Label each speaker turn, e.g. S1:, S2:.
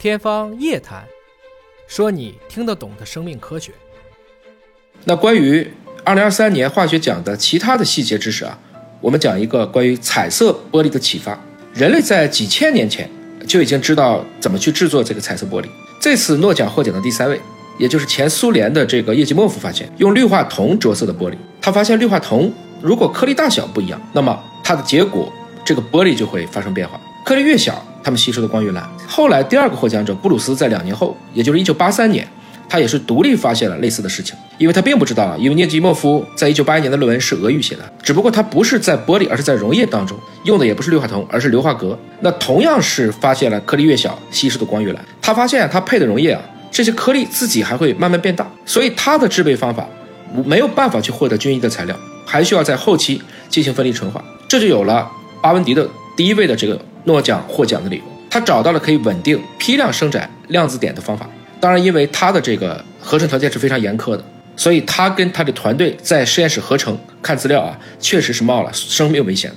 S1: 天方夜谭，说你听得懂的生命科学。
S2: 那关于二零二三年化学奖的其他的细节知识啊，我们讲一个关于彩色玻璃的启发。人类在几千年前就已经知道怎么去制作这个彩色玻璃。这次诺奖获奖的第三位，也就是前苏联的这个叶基莫夫发现，用氯化铜着色的玻璃。他发现氯化铜如果颗粒大小不一样，那么它的结果这个玻璃就会发生变化。颗粒越小，他们吸收的光越蓝。后来第二个获奖者布鲁斯在两年后，也就是一九八三年，他也是独立发现了类似的事情，因为他并不知道啊，因为涅基莫夫在一九八一年的论文是俄语写的，只不过他不是在玻璃，而是在溶液当中用的也不是氯化铜，而是硫化镉。那同样是发现了颗粒越小，吸收的光越蓝。他发现，他配的溶液啊，这些颗粒自己还会慢慢变大，所以他的制备方法没有办法去获得均一的材料，还需要在后期进行分离纯化，这就有了巴文迪的第一位的这个。诺奖获奖的理由，他找到了可以稳定批量生产量子点的方法。当然，因为他的这个合成条件是非常严苛的，所以他跟他的团队在实验室合成看资料啊，确实是冒了生命危险的。